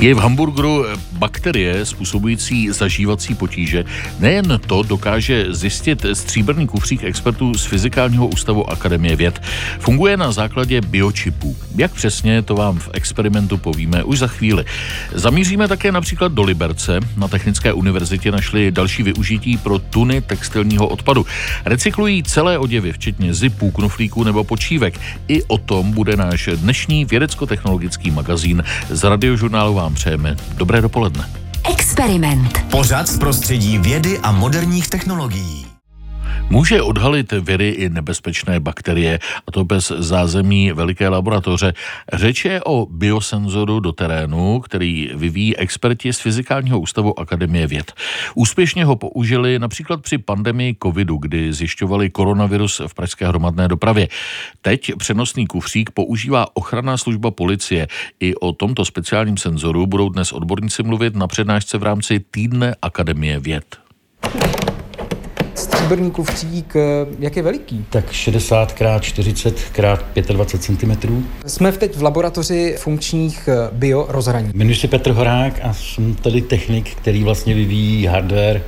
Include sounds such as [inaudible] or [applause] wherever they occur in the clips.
Je v hamburgeru bakterie způsobující zažívací potíže. Nejen to dokáže zjistit stříbrný kufřík expertů z Fyzikálního ústavu Akademie věd. Funguje na základě biočipů. Jak přesně, to vám v experimentu povíme už za chvíli. Zamíříme také například do Liberce. Na Technické univerzitě našli další využití pro tuny textilního odpadu. Recyklují celé oděvy, včetně zipů, knoflíků nebo počívek. I o tom bude náš dnešní vědecko-technologický magazín z radiožurnálu vám přejeme. Dobré dopoledne. Experiment. Pořad z prostředí vědy a moderních technologií. Může odhalit viry i nebezpečné bakterie, a to bez zázemí veliké laboratoře. Řeč je o biosenzoru do terénu, který vyvíjí experti z Fyzikálního ústavu Akademie věd. Úspěšně ho použili například při pandemii covidu, kdy zjišťovali koronavirus v pražské hromadné dopravě. Teď přenosný kufřík používá ochranná služba policie. I o tomto speciálním senzoru budou dnes odborníci mluvit na přednášce v rámci týdne Akademie věd stříbrný kufřík, jak je veliký? Tak 60 x 40 x 25 cm. Jsme teď v laboratoři funkčních eh, bio rozhraní. Jmenuji se Petr Horák a jsem tady technik, který vlastně vyvíjí hardware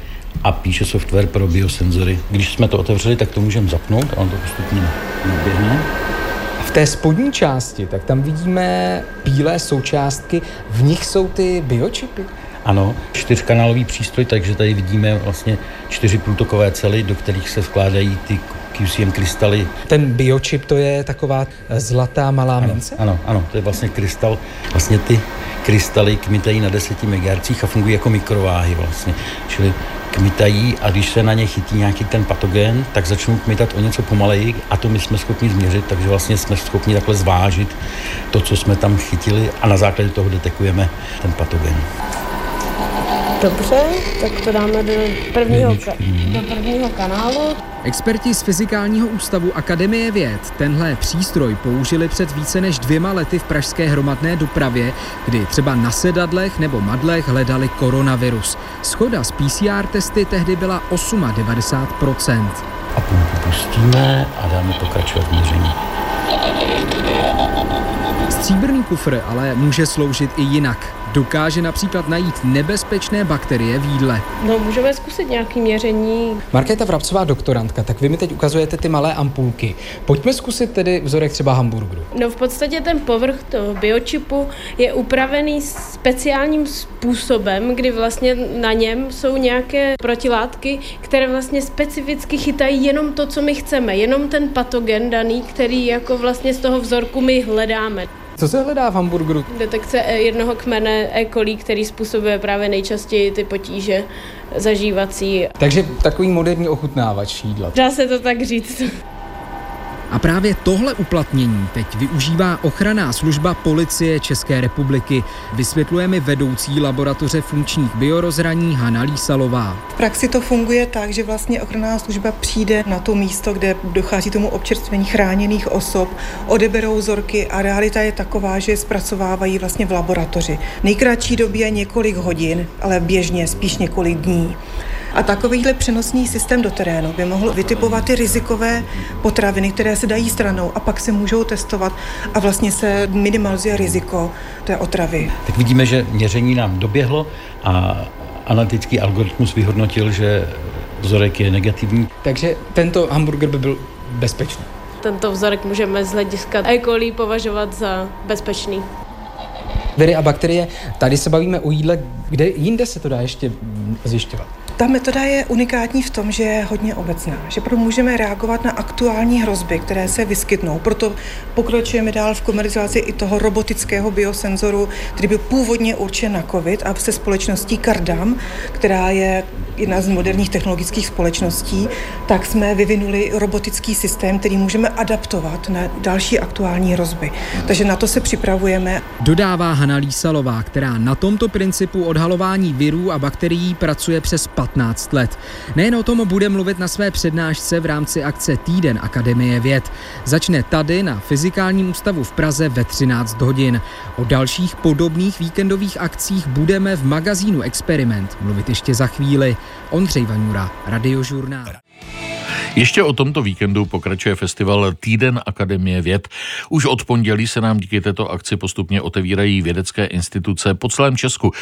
a píše software pro biosenzory. Když jsme to otevřeli, tak to můžeme zapnout a on to postupně naběhne. V té spodní části, tak tam vidíme bílé součástky, v nich jsou ty biočipy. Ano, čtyřkanálový přístroj, takže tady vidíme vlastně čtyři průtokové cely, do kterých se vkládají ty QCM krystaly. Ten biočip to je taková zlatá malá ano, mince? Ano, ano, to je vlastně krystal. Vlastně ty krystaly kmitají na 10 MHz a fungují jako mikrováhy vlastně. Čili kmitají a když se na ně chytí nějaký ten patogen, tak začnou kmitat o něco pomaleji a to my jsme schopni změřit, takže vlastně jsme schopni takhle zvážit to, co jsme tam chytili a na základě toho detekujeme ten patogen. Dobře, tak to dáme do prvního, ka- do prvního kanálu. Experti z Fyzikálního ústavu Akademie věd tenhle přístroj použili před více než dvěma lety v pražské hromadné dopravě, kdy třeba na sedadlech nebo madlech hledali koronavirus. Schoda z PCR testy tehdy byla 98%. A pumpu pustíme a dáme pokračovat v měření. Stříbrný kufr ale může sloužit i jinak. Dokáže například najít nebezpečné bakterie v jídle. No, můžeme zkusit nějaké měření. Markéta Vrabcová, doktorantka, tak vy mi teď ukazujete ty malé ampulky. Pojďme zkusit tedy vzorek třeba hamburgeru. No, v podstatě ten povrch toho biočipu je upravený speciálním způsobem, kdy vlastně na něm jsou nějaké protilátky, které vlastně specificky chytají jenom to, co my chceme, jenom ten patogen daný, který jako vlastně z toho vzorku my hledáme. Co se hledá v hamburgeru? Detekce jednoho kmene E. coli, který způsobuje právě nejčastěji ty potíže zažívací. Takže takový moderní ochutnávač jídla. Dá se to tak říct. A právě tohle uplatnění teď využívá ochranná služba policie České republiky. Vysvětluje mi vedoucí laboratoře funkčních biorozhraní Hana Lísalová. V praxi to funguje tak, že vlastně ochranná služba přijde na to místo, kde dochází tomu občerstvení chráněných osob, odeberou vzorky a realita je taková, že je zpracovávají vlastně v laboratoři. Nejkratší době několik hodin, ale běžně spíš několik dní. A takovýhle přenosný systém do terénu by mohl vytipovat ty rizikové potraviny, které se dají stranou a pak se můžou testovat a vlastně se minimalizuje riziko té otravy. Tak vidíme, že měření nám doběhlo a analytický algoritmus vyhodnotil, že vzorek je negativní. Takže tento hamburger by byl bezpečný. Tento vzorek můžeme z hlediska E. coli považovat za bezpečný. Viry a bakterie, tady se bavíme o jídle, kde jinde se to dá ještě zjišťovat. Ta metoda je unikátní v tom, že je hodně obecná, že proto můžeme reagovat na aktuální hrozby, které se vyskytnou. Proto pokračujeme dál v komercializaci i toho robotického biosenzoru, který byl původně určen na COVID a se společností Cardam, která je jedna z moderních technologických společností, tak jsme vyvinuli robotický systém, který můžeme adaptovat na další aktuální hrozby. Takže na to se připravujeme. Dodává Hana Lísalová, která na tomto principu odhalování virů a bakterií pracuje přes 15 let. Nejen o tom bude mluvit na své přednášce v rámci akce Týden Akademie věd. Začne tady na Fyzikálním ústavu v Praze ve 13 hodin. O dalších podobných víkendových akcích budeme v magazínu Experiment mluvit ještě za chvíli. Ondřej Vaňura, Radiožurnál. Ještě o tomto víkendu pokračuje festival Týden Akademie věd. Už od pondělí se nám díky této akci postupně otevírají vědecké instituce po celém Česku.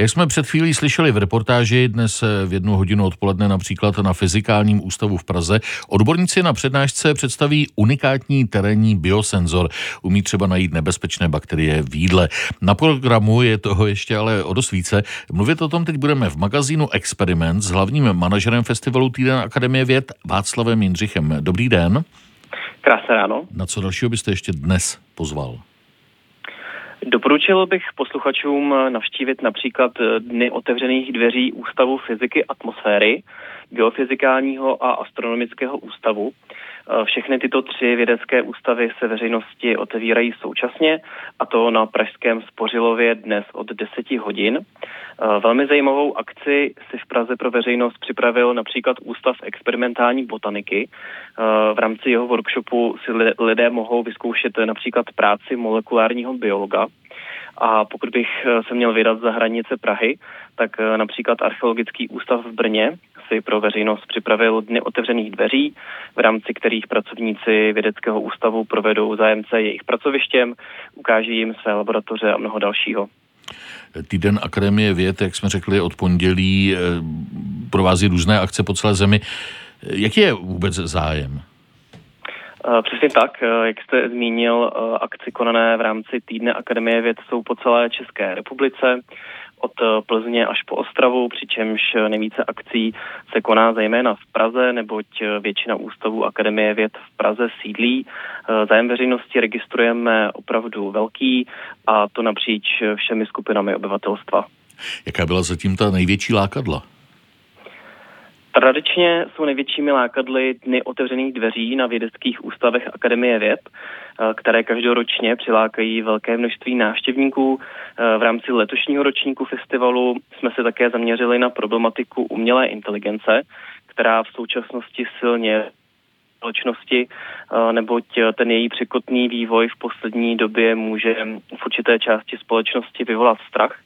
Jak jsme před chvílí slyšeli v reportáži, dnes v jednu hodinu odpoledne například na Fyzikálním ústavu v Praze, odborníci na přednášce představí unikátní terénní biosenzor. Umí třeba najít nebezpečné bakterie v jídle. Na programu je toho ještě ale o dost více. Mluvit o tom teď budeme v magazínu Experiment s hlavním manažerem festivalu Týden Akademie věd Václav Václavem Jindřichem. Dobrý den. Krásné ráno. Na co dalšího byste ještě dnes pozval? Doporučil bych posluchačům navštívit například Dny otevřených dveří Ústavu fyziky atmosféry, Geofyzikálního a Astronomického ústavu. Všechny tyto tři vědecké ústavy se veřejnosti otevírají současně, a to na Pražském Spořilově dnes od 10 hodin. Velmi zajímavou akci si v Praze pro veřejnost připravil například Ústav experimentální botaniky. V rámci jeho workshopu si lidé mohou vyzkoušet například práci molekulárního biologa. A pokud bych se měl vydat za hranice Prahy, tak například Archeologický ústav v Brně si pro veřejnost připravil dny otevřených dveří, v rámci kterých pracovníci vědeckého ústavu provedou zájemce jejich pracovištěm, ukáží jim své laboratoře a mnoho dalšího. Týden Akademie věd, jak jsme řekli, od pondělí eh, provází různé akce po celé zemi. Jaký je vůbec zájem? Eh, přesně tak, eh, jak jste zmínil, akci konané v rámci Týdne Akademie věd jsou po celé České republice od eh, Plzně až po Ostravu, přičemž nejvíce akcí se koná zejména v Praze, neboť eh, většina ústavů Akademie věd v Praze sídlí. Eh, zájem veřejnosti registrujeme opravdu velký a to napříč všemi skupinami obyvatelstva. Jaká byla zatím ta největší lákadla? Tradičně jsou největšími lákadly dny otevřených dveří na vědeckých ústavech Akademie věd, eh, které každoročně přilákají velké množství návštěvníků. Eh, v rámci letošního ročníku festivalu jsme se také zaměřili na problematiku umělé inteligence, která v současnosti silně společnosti, eh, neboť ten její překotný vývoj v poslední době může v určité části společnosti vyvolat strach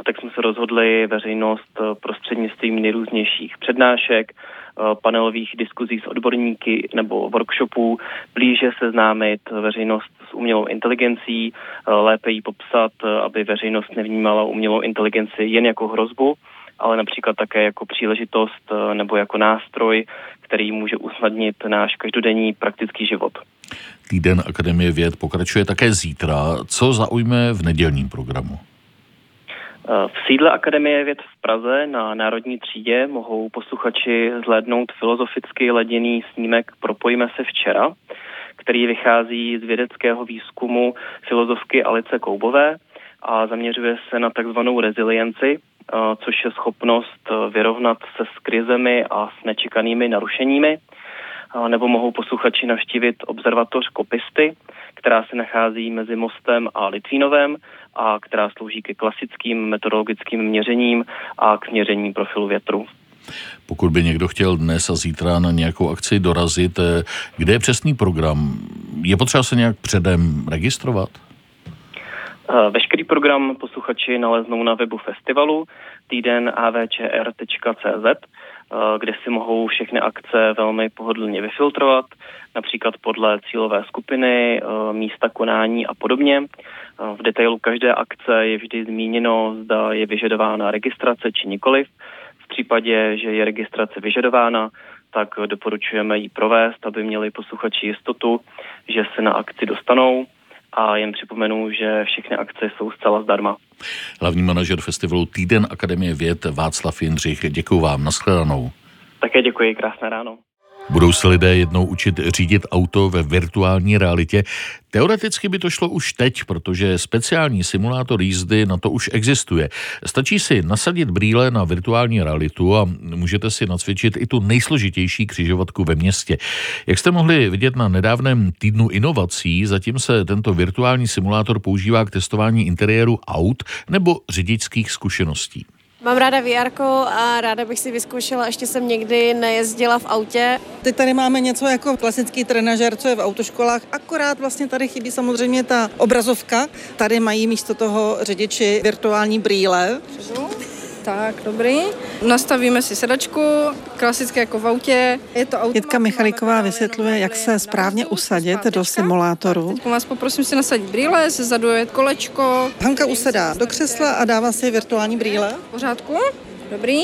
a tak jsme se rozhodli veřejnost eh, prostřednictvím nejrůznějších přednášek, eh, panelových diskuzí s odborníky nebo workshopů blíže seznámit veřejnost s umělou inteligencí, eh, lépe ji popsat, aby veřejnost nevnímala umělou inteligenci jen jako hrozbu, ale například také jako příležitost nebo jako nástroj, který může usnadnit náš každodenní praktický život. Týden Akademie věd pokračuje také zítra. Co zaujme v nedělním programu? V sídle Akademie věd v Praze na Národní třídě mohou posluchači zhlédnout filozoficky leděný snímek Propojíme se včera, který vychází z vědeckého výzkumu filozofky Alice Koubové a zaměřuje se na takzvanou rezilienci, což je schopnost vyrovnat se s krizemi a s nečekanými narušeními. Nebo mohou posluchači navštívit observatoř Kopisty, která se nachází mezi Mostem a Litvínovem a která slouží ke klasickým metodologickým měřením a k měření profilu větru. Pokud by někdo chtěl dnes a zítra na nějakou akci dorazit, eh, kde je přesný program? Je potřeba se nějak předem registrovat? Eh, veškerý program posluchači naleznou na webu festivalu týden avčr.cz Eh, kde si mohou všechny akce velmi pohodlně vyfiltrovat, například podle cílové skupiny, eh, místa konání a podobně. Eh, v detailu každé akce je vždy zmíněno, zda je vyžadována registrace či nikoliv. V případě, že je registrace vyžadována, tak doporučujeme ji provést, aby měli posluchači jistotu, že se na akci dostanou a jen připomenu, že všechny akce jsou zcela zdarma. Hlavní manažer festivalu Týden Akademie věd Václav Jindřich, děkuji vám, nashledanou. Také děkuji, krásné ráno. Budou se lidé jednou učit řídit auto ve virtuální realitě? Teoreticky by to šlo už teď, protože speciální simulátor jízdy na to už existuje. Stačí si nasadit brýle na virtuální realitu a můžete si nacvičit i tu nejsložitější křižovatku ve městě. Jak jste mohli vidět na nedávném týdnu inovací, zatím se tento virtuální simulátor používá k testování interiéru aut nebo řidičských zkušeností. Mám ráda VR a ráda bych si vyzkoušela, ještě jsem někdy nejezdila v autě. Teď tady máme něco jako klasický trenažer, co je v autoškolách, akorát vlastně tady chybí samozřejmě ta obrazovka. Tady mají místo toho řidiči virtuální brýle. Tak, dobrý. Nastavíme si sedačku, klasické jako v autě. Je to auto. Jitka Michalíková vysvětluje, jak se správně usadit do simulátoru. Teď vás poprosím si nasadit brýle, zezadu je kolečko. Hanka usedá do křesla a dává si virtuální brýle. V pořádku? Dobrý.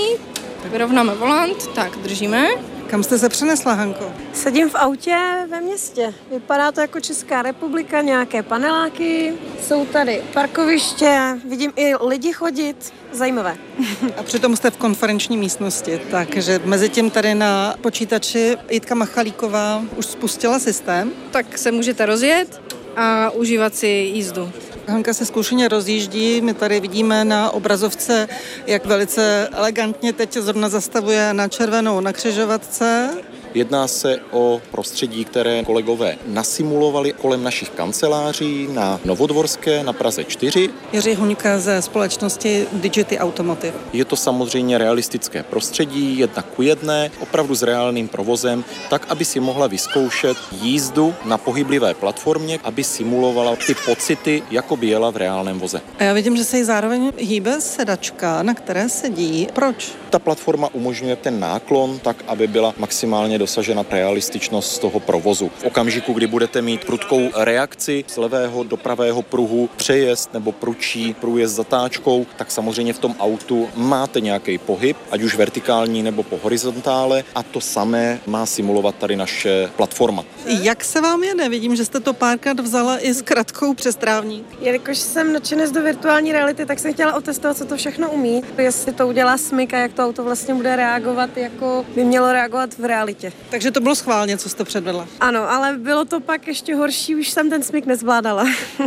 Vyrovnáme volant, tak držíme. Kam jste se přenesla, Hanko? Sedím v autě ve městě. Vypadá to jako Česká republika, nějaké paneláky, jsou tady parkoviště, vidím i lidi chodit. Zajímavé. [laughs] A přitom jste v konferenční místnosti, takže mezi tím tady na počítači Jitka Machalíková už spustila systém. Tak se můžete rozjet a užívat si jízdu. Hanka se zkušeně rozjíždí. My tady vidíme na obrazovce, jak velice elegantně teď zrovna zastavuje na červenou na křižovatce. Jedná se o prostředí, které kolegové nasimulovali kolem našich kanceláří na Novodvorské na Praze 4. Jiří Huňka ze společnosti Digity Automotive. Je to samozřejmě realistické prostředí, jedna ku jedné, opravdu s reálným provozem, tak, aby si mohla vyzkoušet jízdu na pohyblivé platformě, aby simulovala ty pocity, jako by jela v reálném voze. A já vidím, že se jí zároveň hýbe sedačka, na které sedí. Proč? Ta platforma umožňuje ten náklon tak, aby byla maximálně dosažena realističnost toho provozu. V okamžiku, kdy budete mít prudkou reakci z levého do pravého pruhu, přejezd nebo pručí průjezd zatáčkou, tak samozřejmě v tom autu máte nějaký pohyb, ať už vertikální nebo po horizontále a to samé má simulovat tady naše platforma. Jak se vám jede? Vidím, že jste to párkrát vzala i s kratkou přestrávník. Jelikož jsem nadšenec do virtuální reality, tak jsem chtěla otestovat, co to všechno umí. Jestli to udělá smyk a jak to auto vlastně bude reagovat, jako by mělo reagovat v realitě. Takže to bylo schválně, co jste předvedla. Ano, ale bylo to pak ještě horší, už jsem ten smyk nezvládala.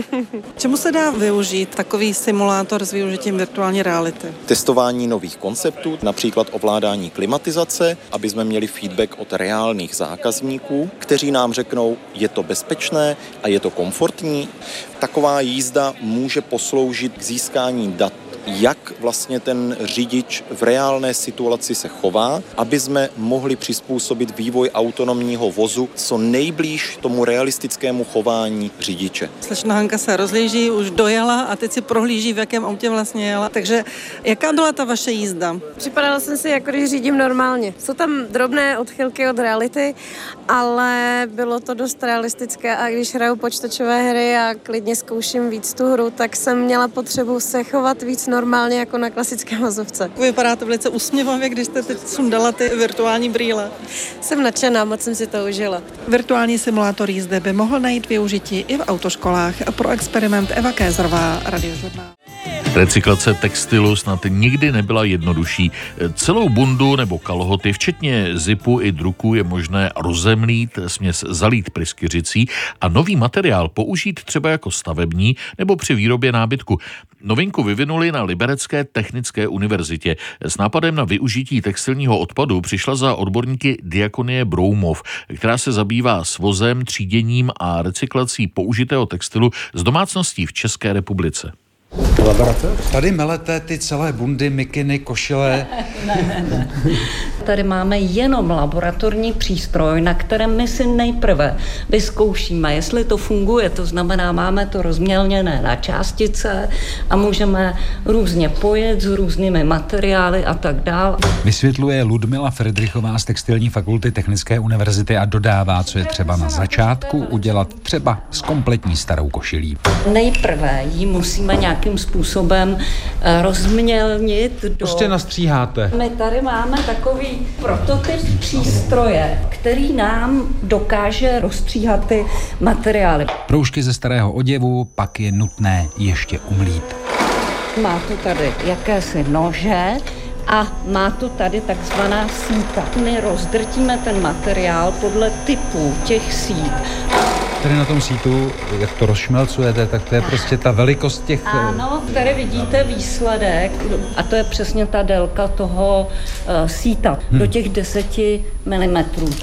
[laughs] Čemu se dá využít takový simulátor s využitím virtuální reality? Testování nových konceptů, například ovládání klimatizace, aby jsme měli feedback od reálných zákazníků, kteří nám řeknou, je to bezpečné a je to komfortní. Taková jízda může posloužit k získání dat jak vlastně ten řidič v reálné situaci se chová, aby jsme mohli přizpůsobit vývoj autonomního vozu co nejblíž tomu realistickému chování řidiče. Slečna Hanka se rozlíží, už dojela a teď si prohlíží, v jakém autě vlastně jela. Takže jaká byla ta vaše jízda? Připadala jsem si, jako když řídím normálně. Jsou tam drobné odchylky od reality, ale bylo to dost realistické a když hraju počítačové hry a klidně zkouším víc tu hru, tak jsem měla potřebu se chovat víc normálně jako na klasické vozovce. Vypadá to velice usměvavě, když jste teď sundala ty virtuální brýle. Jsem nadšená, moc jsem si to užila. Virtuální simulátor jízdy by mohl najít využití i v autoškolách. Pro experiment Eva Kézrová, Radiožurnál. Recyklace textilu snad nikdy nebyla jednodušší. Celou bundu nebo kalhoty, včetně zipu i druku, je možné rozemlít, směs zalít pryskyřicí a nový materiál použít třeba jako stavební nebo při výrobě nábytku. Novinku vyvinuli na Liberecké technické univerzitě. S nápadem na využití textilního odpadu přišla za odborníky Diakonie Broumov, která se zabývá svozem, tříděním a recyklací použitého textilu z domácností v České republice. Laboratoř? Tady melete ty celé bundy, mikiny, košile. [laughs] ne, ne. Tady máme jenom laboratorní přístroj, na kterém my si nejprve vyzkoušíme, jestli to funguje. To znamená, máme to rozmělněné na částice a můžeme různě pojet s různými materiály a tak dále. Vysvětluje Ludmila Fredrichová z Textilní fakulty Technické univerzity a dodává, co je třeba na začátku udělat třeba s kompletní starou košilí. Nejprve ji musíme nějakým způsobem rozmělnit. Do... Prostě nastříháte. My tady máme takový prototyp přístroje, který nám dokáže rozstříhat ty materiály. Proužky ze starého oděvu pak je nutné ještě umlít. Má to tady jakési nože, a má to tady takzvaná síta. My rozdrtíme ten materiál podle typu těch sít tady na tom sítu, jak to rozšmelcujete, tak to je prostě ta velikost těch... Eh, ano, tady vidíte výsledek a to je přesně ta délka toho uh, síta hmm. do těch 10 mm.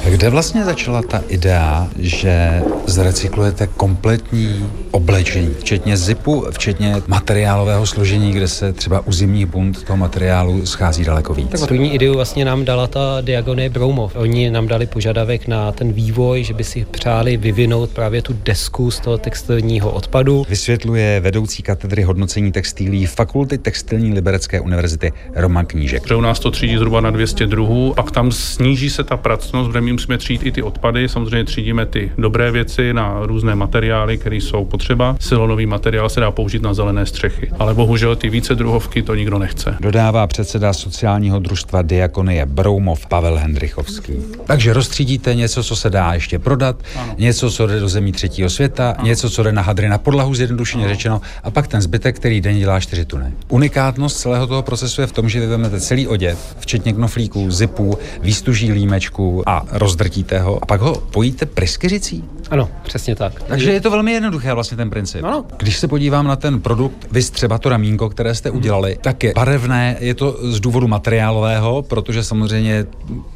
Kde vlastně začala ta idea, že zrecyklujete kompletní oblečení, včetně zipu, včetně materiálového složení, kde se třeba u zimních bund toho materiálu schází daleko víc? Tak první ideu vlastně nám dala ta Diagonie Broumov. Oni nám dali požadavek na ten vývoj, že by si přáli vyvinout právě právě tu desku z toho textilního odpadu. Vysvětluje vedoucí katedry hodnocení textilí Fakulty textilní Liberecké univerzity Roman Knížek. Že u nás to třídí zhruba na 200 druhů, pak tam sníží se ta pracnost, kde my musíme třídit i ty odpady, samozřejmě třídíme ty dobré věci na různé materiály, které jsou potřeba. Silonový materiál se dá použít na zelené střechy, ale bohužel ty více druhovky to nikdo nechce. Dodává předseda sociálního družstva Diakonie Broumov Pavel Hendrichovský. Takže rozstřídíte něco, co se dá ještě prodat, ano. něco, co jde do zemí třetího světa, ano. něco, co jde na hadry na podlahu, zjednodušeně řečeno, a pak ten zbytek, který den dělá čtyři tuny. Unikátnost celého toho procesu je v tom, že vy vezmete celý oděv, včetně knoflíků, zipů, výstuží límečků a rozdrtíte ho a pak ho pojíte pryskyřicí. Ano, přesně tak. Takže je to velmi jednoduché vlastně ten princip. Ano. Když se podívám na ten produkt, vy třeba to ramínko, které jste udělali, tak je barevné, je to z důvodu materiálového, protože samozřejmě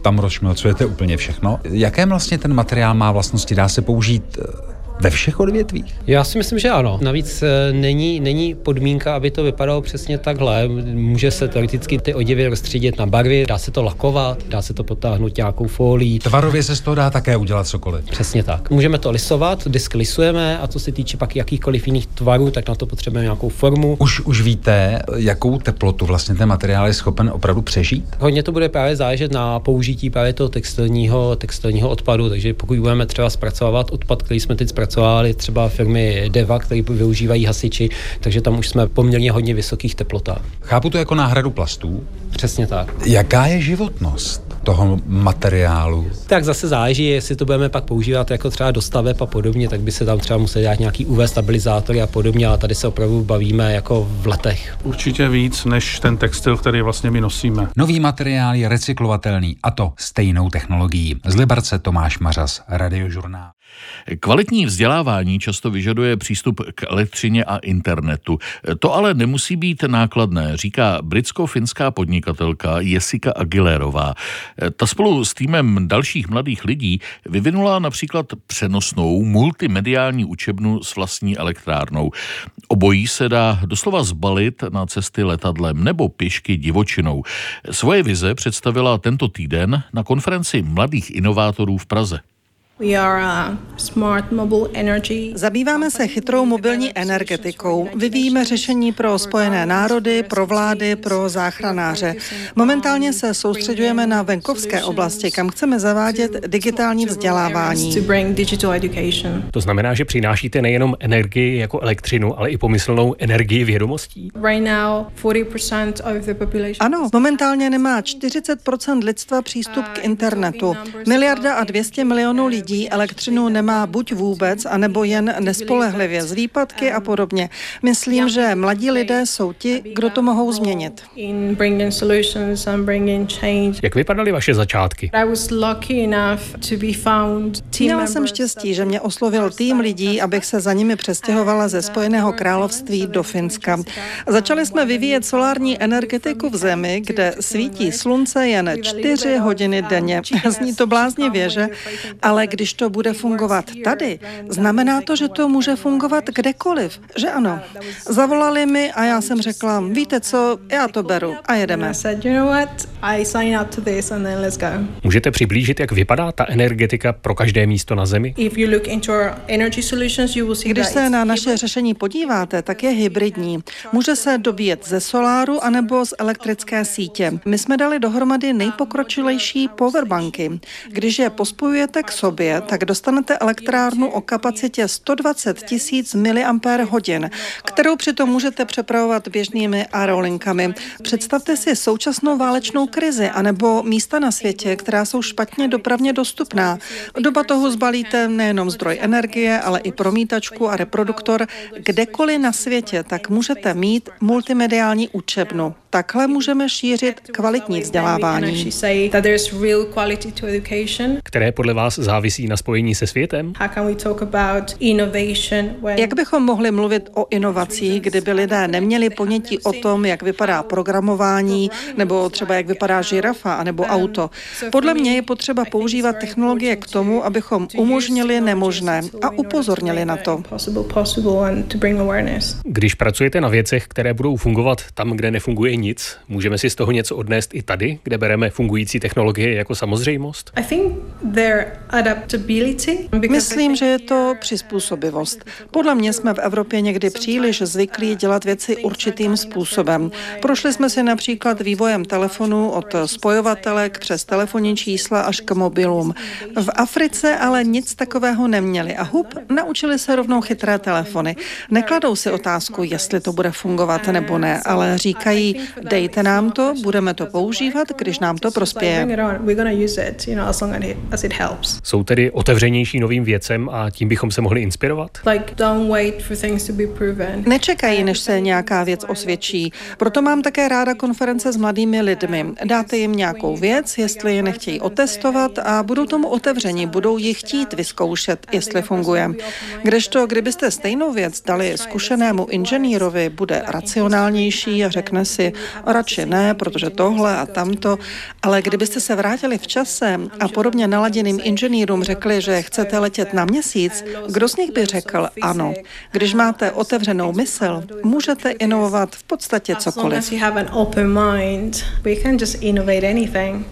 tam rozšmelcujete úplně všechno. Jaké vlastně ten materiál má vlastnosti? Dá se použít ve všech odvětvích? Já si myslím, že ano. Navíc eh, není, není podmínka, aby to vypadalo přesně takhle. Může se teoreticky ty oděvy rozstřídit na barvy, dá se to lakovat, dá se to potáhnout nějakou folií. Tvarově se z toho dá také udělat cokoliv. Přesně tak. Můžeme to lisovat, disk lisujeme a co se týče pak jakýchkoliv jiných tvarů, tak na to potřebujeme nějakou formu. Už, už víte, jakou teplotu vlastně ten materiál je schopen opravdu přežít? Hodně to bude právě záležet na použití právě toho textilního, textilního odpadu, takže pokud budeme třeba zpracovávat odpad, který jsme teď zpracovali třeba firmy Deva, které využívají hasiči, takže tam už jsme poměrně hodně vysokých teplotách. Chápu to jako náhradu plastů? Přesně tak. Jaká je životnost toho materiálu? Tak zase záleží, jestli to budeme pak používat jako třeba do staveb a podobně, tak by se tam třeba museli dát nějaký UV stabilizátory a podobně, ale tady se opravdu bavíme jako v letech. Určitě víc než ten textil, který vlastně my nosíme. Nový materiál je recyklovatelný a to stejnou technologií. Z Liberce Tomáš Mařas, Radiožurnál. Kvalitní vzdělávání často vyžaduje přístup k elektřině a internetu. To ale nemusí být nákladné, říká britsko-finská podnikatelka Jessica Aguilerová. Ta spolu s týmem dalších mladých lidí vyvinula například přenosnou multimediální učebnu s vlastní elektrárnou. Obojí se dá doslova zbalit na cesty letadlem nebo pěšky divočinou. Svoje vize představila tento týden na konferenci mladých inovátorů v Praze. Zabýváme se chytrou mobilní energetikou. Vyvíjíme řešení pro spojené národy, pro vlády, pro záchranáře. Momentálně se soustředujeme na venkovské oblasti, kam chceme zavádět digitální vzdělávání. To znamená, že přinášíte nejenom energii jako elektřinu, ale i pomyslnou energii vědomostí? Ano, momentálně nemá 40% lidstva přístup k internetu. Miliarda a 200 milionů lidí lidí elektřinu nemá buď vůbec, anebo jen nespolehlivě z výpadky a podobně. Myslím, že mladí lidé jsou ti, kdo to mohou změnit. Jak vypadaly vaše začátky? Měla jsem štěstí, že mě oslovil tým lidí, abych se za nimi přestěhovala ze Spojeného království do Finska. Začali jsme vyvíjet solární energetiku v zemi, kde svítí slunce jen čtyři hodiny denně. Zní to bláznivě, že? Ale když to bude fungovat tady, znamená to, že to může fungovat kdekoliv, že ano. Zavolali mi a já jsem řekla, víte co, já to beru a jedeme. Můžete přiblížit, jak vypadá ta energetika pro každé místo na Zemi? Když se na naše řešení podíváte, tak je hybridní. Může se dobíjet ze soláru anebo z elektrické sítě. My jsme dali dohromady nejpokročilejší powerbanky. Když je pospojujete k sobě, tak dostanete elektrárnu o kapacitě 120 tisíc mAh, kterou přitom můžete přepravovat běžnými aerolinkami. Představte si současnou válečnou krizi anebo místa na světě, která jsou špatně dopravně dostupná. Doba toho zbalíte nejenom zdroj energie, ale i promítačku a reproduktor. Kdekoliv na světě, tak můžete mít multimediální učebnu. Takhle můžeme šířit kvalitní vzdělávání. Které podle vás závisí na spojení se světem? Jak bychom mohli mluvit o inovacích, kdyby lidé neměli ponětí o tom, jak vypadá programování, nebo třeba jak vypadá žirafa, nebo auto? Podle mě je potřeba používat technologie k tomu, abychom umožnili nemožné a upozornili na to. Když pracujete na věcech, které budou fungovat tam, kde nefunguje nic, můžeme si z toho něco odnést i tady, kde bereme fungující technologie jako samozřejmost? Myslím, že je to přizpůsobivost. Podle mě jsme v Evropě někdy příliš zvyklí dělat věci určitým způsobem. Prošli jsme si například vývojem telefonu od spojovatelek přes telefonní čísla až k mobilům. V Africe ale nic takového neměli a hub naučili se rovnou chytré telefony. Nekladou si otázku, jestli to bude fungovat nebo ne, ale říkají, dejte nám to, budeme to používat, když nám to prospěje. Jsou tedy otevřenější novým věcem a tím bychom se mohli inspirovat? Nečekají, než se nějaká věc osvědčí. Proto mám také ráda konference s mladými lidmi. Dáte jim nějakou věc, jestli je nechtějí otestovat a budou tomu otevření, budou ji chtít vyzkoušet, jestli funguje. Kdežto, kdybyste stejnou věc dali zkušenému inženýrovi, bude racionálnější a řekne si, radši ne, protože tohle a tamto, ale kdybyste se vrátili v čase a podobně naladěným inženýrům řekli, že chcete letět na měsíc, kdo z nich by řekl ano. Když máte otevřenou mysl, můžete inovovat v podstatě cokoliv.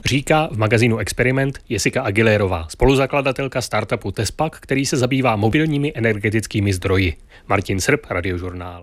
Říká v magazínu Experiment Jessica Aguilerová, spoluzakladatelka startupu Tespak, který se zabývá mobilními energetickými zdroji. Martin Srb, Radiožurnál.